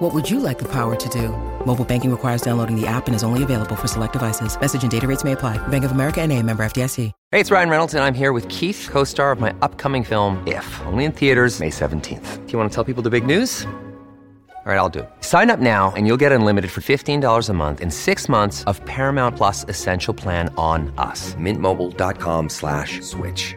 What would you like the power to do? Mobile banking requires downloading the app and is only available for select devices. Message and data rates may apply. Bank of America and a member FDIC. Hey, it's Ryan Reynolds, and I'm here with Keith, co-star of my upcoming film, If, only in theaters May 17th. Do you want to tell people the big news? All right, I'll do it. Sign up now and you'll get unlimited for $15 a month in six months of Paramount Plus Essential Plan on us. Mintmobile.com slash switch.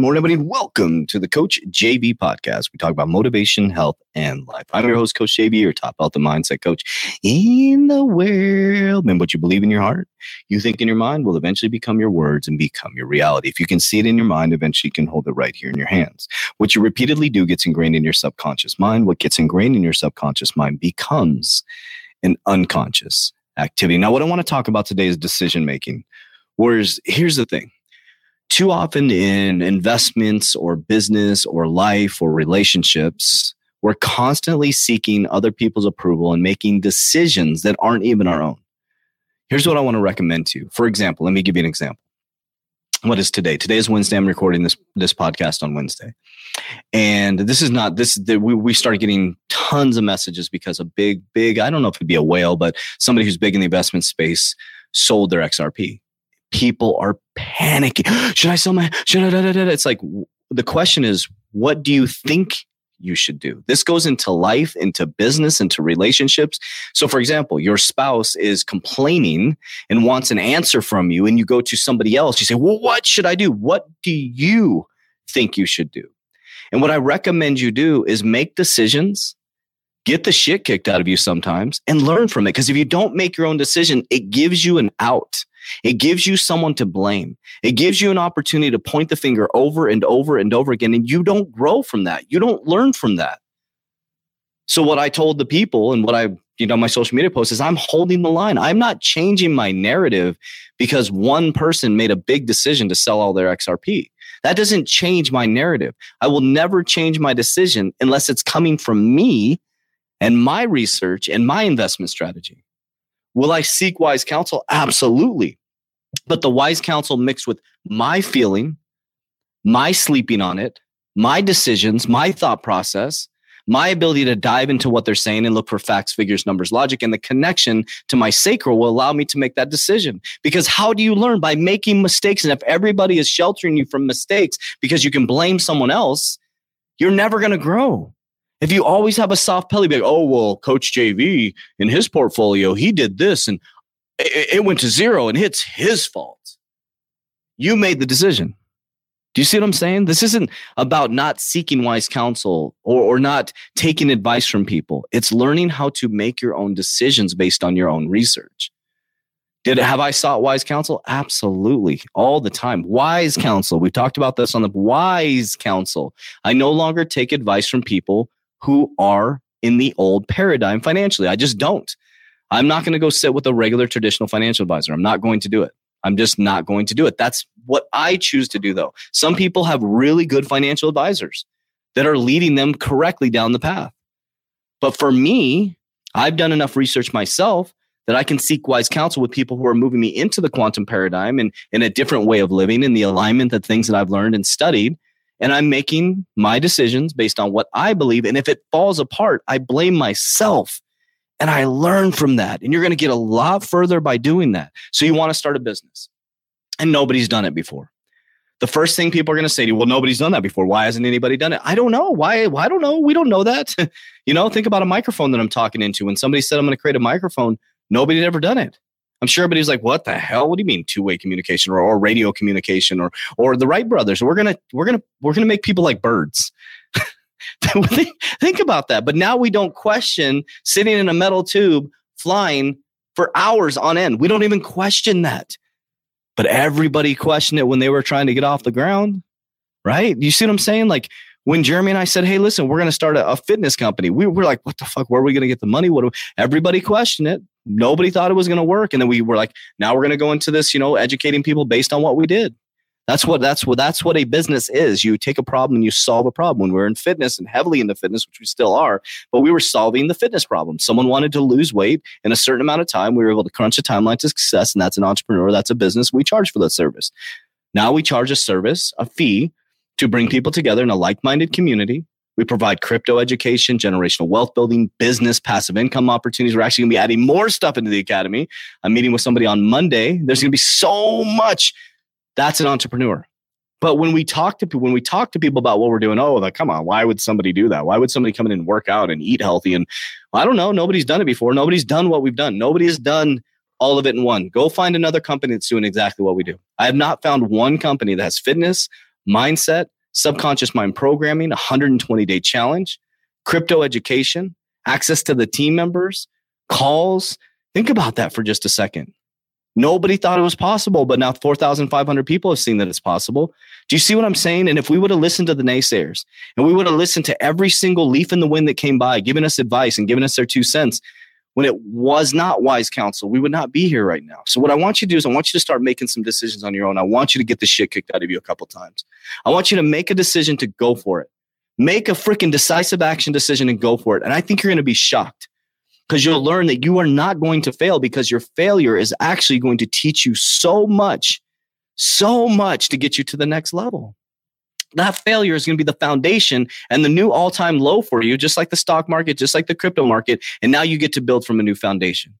morning, everybody. Welcome to the Coach JB podcast. We talk about motivation, health, and life. I'm your host, Coach JB, your top health and mindset coach in the world. And what you believe in your heart, you think in your mind will eventually become your words and become your reality. If you can see it in your mind, eventually you can hold it right here in your hands. What you repeatedly do gets ingrained in your subconscious mind. What gets ingrained in your subconscious mind becomes an unconscious activity. Now, what I want to talk about today is decision making. Whereas here's the thing too often in investments or business or life or relationships, we're constantly seeking other people's approval and making decisions that aren't even our own. Here's what I want to recommend to you. For example, let me give you an example. What is today? Today is Wednesday. I'm recording this this podcast on Wednesday, and this is not this. The, we we started getting tons of messages because a big big I don't know if it'd be a whale, but somebody who's big in the investment space sold their XRP people are panicking. Should I sell my? Should I? Da, da, da, It's like the question is, what do you think you should do? This goes into life, into business, into relationships. So, for example, your spouse is complaining and wants an answer from you, and you go to somebody else. You say, "Well, what should I do? What do you think you should do?" And what I recommend you do is make decisions get the shit kicked out of you sometimes and learn from it. Because if you don't make your own decision, it gives you an out. It gives you someone to blame. It gives you an opportunity to point the finger over and over and over again. And you don't grow from that. You don't learn from that. So what I told the people and what I, you know, my social media post is I'm holding the line. I'm not changing my narrative because one person made a big decision to sell all their XRP. That doesn't change my narrative. I will never change my decision unless it's coming from me and my research and my investment strategy. Will I seek wise counsel? Absolutely. But the wise counsel mixed with my feeling, my sleeping on it, my decisions, my thought process, my ability to dive into what they're saying and look for facts, figures, numbers, logic, and the connection to my sacral will allow me to make that decision. Because how do you learn? By making mistakes. And if everybody is sheltering you from mistakes because you can blame someone else, you're never going to grow. If you always have a soft belly, be like, oh, well, Coach JB in his portfolio, he did this and it, it went to zero and it's his fault. You made the decision. Do you see what I'm saying? This isn't about not seeking wise counsel or, or not taking advice from people. It's learning how to make your own decisions based on your own research. Did have I sought wise counsel? Absolutely, all the time. Wise counsel. We talked about this on the wise counsel. I no longer take advice from people who are in the old paradigm financially. I just don't. I'm not going to go sit with a regular traditional financial advisor. I'm not going to do it. I'm just not going to do it. That's what I choose to do, though. Some people have really good financial advisors that are leading them correctly down the path. But for me, I've done enough research myself that I can seek wise counsel with people who are moving me into the quantum paradigm and in a different way of living in the alignment of things that I've learned and studied. And I'm making my decisions based on what I believe. And if it falls apart, I blame myself and I learn from that. And you're going to get a lot further by doing that. So you want to start a business and nobody's done it before. The first thing people are going to say to you, well, nobody's done that before. Why hasn't anybody done it? I don't know. Why? I don't know. We don't know that. you know, think about a microphone that I'm talking into. When somebody said, I'm going to create a microphone, nobody had ever done it. I'm sure everybody's like, what the hell? What do you mean two-way communication or, or radio communication or or the Wright brothers? We're gonna we're gonna we're gonna make people like birds. think about that. But now we don't question sitting in a metal tube flying for hours on end. We don't even question that. But everybody questioned it when they were trying to get off the ground, right? You see what I'm saying? Like when Jeremy and I said, "Hey, listen, we're going to start a, a, fitness company," we were like, "What the fuck? Where are we going to get the money?" What? Everybody questioned it. Nobody thought it was going to work, and then we were like, "Now we're going to go into this, you know, educating people based on what we did." That's what that's what that's what a business is. You take a problem and you solve a problem. When we're in fitness and heavily into fitness, which we still are, but we were solving the fitness problem. Someone wanted to lose weight in a certain amount of time. We were able to crunch a timeline to success, and that's an entrepreneur. That's a business. We charge for that service. Now we charge a service, a fee to bring people together in a like-minded community. We provide crypto education, generational wealth building, business, passive income opportunities. We're actually going to be adding more stuff into the academy. I'm meeting with somebody on Monday. There's going to be so much that's an entrepreneur. But when we talk to people, when we talk to people about what we're doing, oh, like, come on, why would somebody do that? Why would somebody come in and work out and eat healthy? And I don't know. Nobody's done it before. Nobody's done what we've done. Nobody has done all of it in one. Go find another company that's doing exactly what we do. I have not found one company that has fitness, mindset, subconscious mind programming, 120 day challenge, crypto education, access to the team members, calls. Think about that for just a second. Nobody thought it was possible, but now 4,500 people have seen that it's possible. Do you see what I'm saying? And if we would have listened to the naysayers and we would have listened to every single leaf in the wind that came by, giving us advice and giving us their two cents, when it was not wise counsel, we would not be here right now. So what I want you to do is I want you to start making some decisions on your own. I want you to get the shit kicked out of you a couple times. I want you to make a decision to go for it. Make a freaking decisive action decision and go for it. And I think you're going to be shocked because you'll learn that you are not going to fail because your failure is actually going to teach you so much, so much to get you to the next level. That failure is going to be the foundation and the new all time low for you, just like the stock market, just like the crypto market. And now you get to build from a new foundation.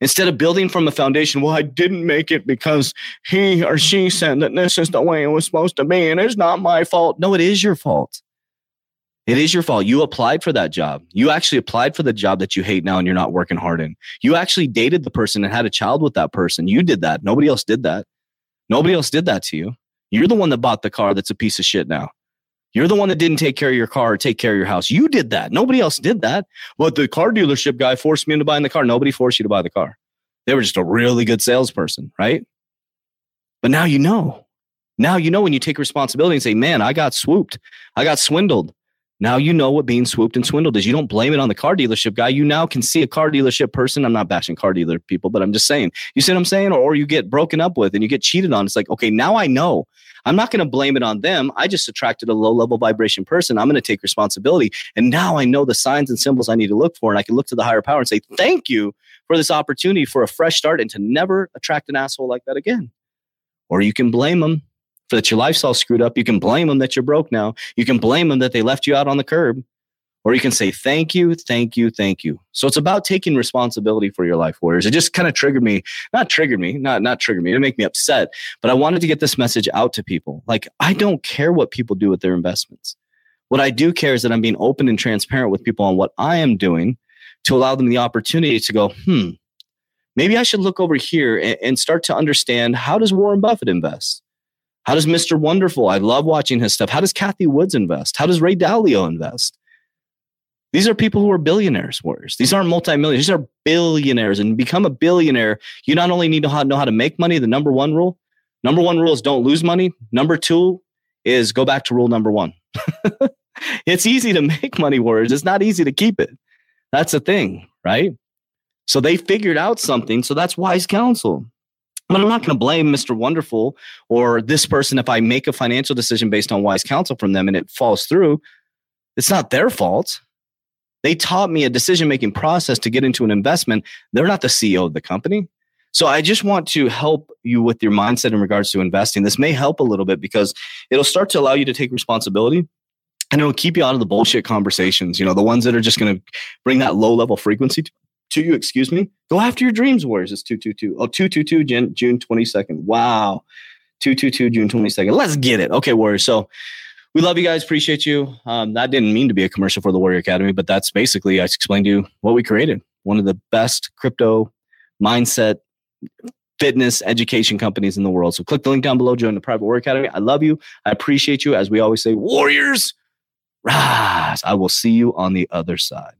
Instead of building from a foundation, well, I didn't make it because he or she said that this is the way it was supposed to be and it's not my fault. No, it is your fault. It is your fault. You applied for that job. You actually applied for the job that you hate now and you're not working hard in. You actually dated the person and had a child with that person. You did that. Nobody else did that. Nobody else did that to you. You're the one that bought the car that's a piece of shit now. You're the one that didn't take care of your car or take care of your house. You did that. Nobody else did that. But the car dealership guy forced me into buying the car. Nobody forced you to buy the car. They were just a really good salesperson, right? But now you know. Now you know when you take responsibility and say, man, I got swooped. I got swindled. Now you know what being swooped and swindled is. You don't blame it on the car dealership guy. You now can see a car dealership person. I'm not bashing car dealer people, but I'm just saying. You see what I'm saying? Or, or you get broken up with and you get cheated on. It's like, okay, now I know. I'm not going to blame it on them. I just attracted a low level vibration person. I'm going to take responsibility. And now I know the signs and symbols I need to look for. And I can look to the higher power and say, thank you for this opportunity for a fresh start and to never attract an asshole like that again. Or you can blame them that your life's all screwed up. You can blame them that you're broke now. You can blame them that they left you out on the curb. Or you can say, thank you, thank you, thank you. So it's about taking responsibility for your life, warriors. It just kind of triggered me, not triggered me, not, not triggered me, it make me upset. But I wanted to get this message out to people. Like, I don't care what people do with their investments. What I do care is that I'm being open and transparent with people on what I am doing to allow them the opportunity to go, hmm, maybe I should look over here and, and start to understand how does Warren Buffett invest? How does Mr. Wonderful? I love watching his stuff. How does Cathie Woods invest? How does Ray Dalio invest? These are people who are billionaires, warriors. These aren't multimillionaires. These are billionaires. And become a billionaire, you not only need to know how to make money, the number one rule. Number one rule is don't lose money. Number two is go back to rule number one. it's easy to make money, warriors. It's not easy to keep it. That's the thing, right? So they figured out something. So that's wise counsel. But I'm not going to blame Mr. Wonderful or this person if I make a financial decision based on wise counsel from them and it falls through. It's not their fault. They taught me a decision making process to get into an investment. They're not the CEO of the company. So I just want to help you with your mindset in regards to investing. This may help a little bit because it'll start to allow you to take responsibility and it'll keep you out of the bullshit conversations, you know, the ones that are just going to bring that low level frequency to, to, you, excuse me. Go after your dreams, Warriors. It's 222. Oh, 222, June, June 22nd. Wow. 222, June 22nd. Let's get it. Okay, Warriors. So we love you guys. Appreciate you. Um, that didn't mean to be a commercial for the Warrior Academy, but that's basically, I explained to you what we created. One of the best crypto mindset fitness education companies in the world. So click the link down below, join the Private Warrior Academy. I love you. I appreciate you. As we always say, Warriors, rise. I will see you on the other side.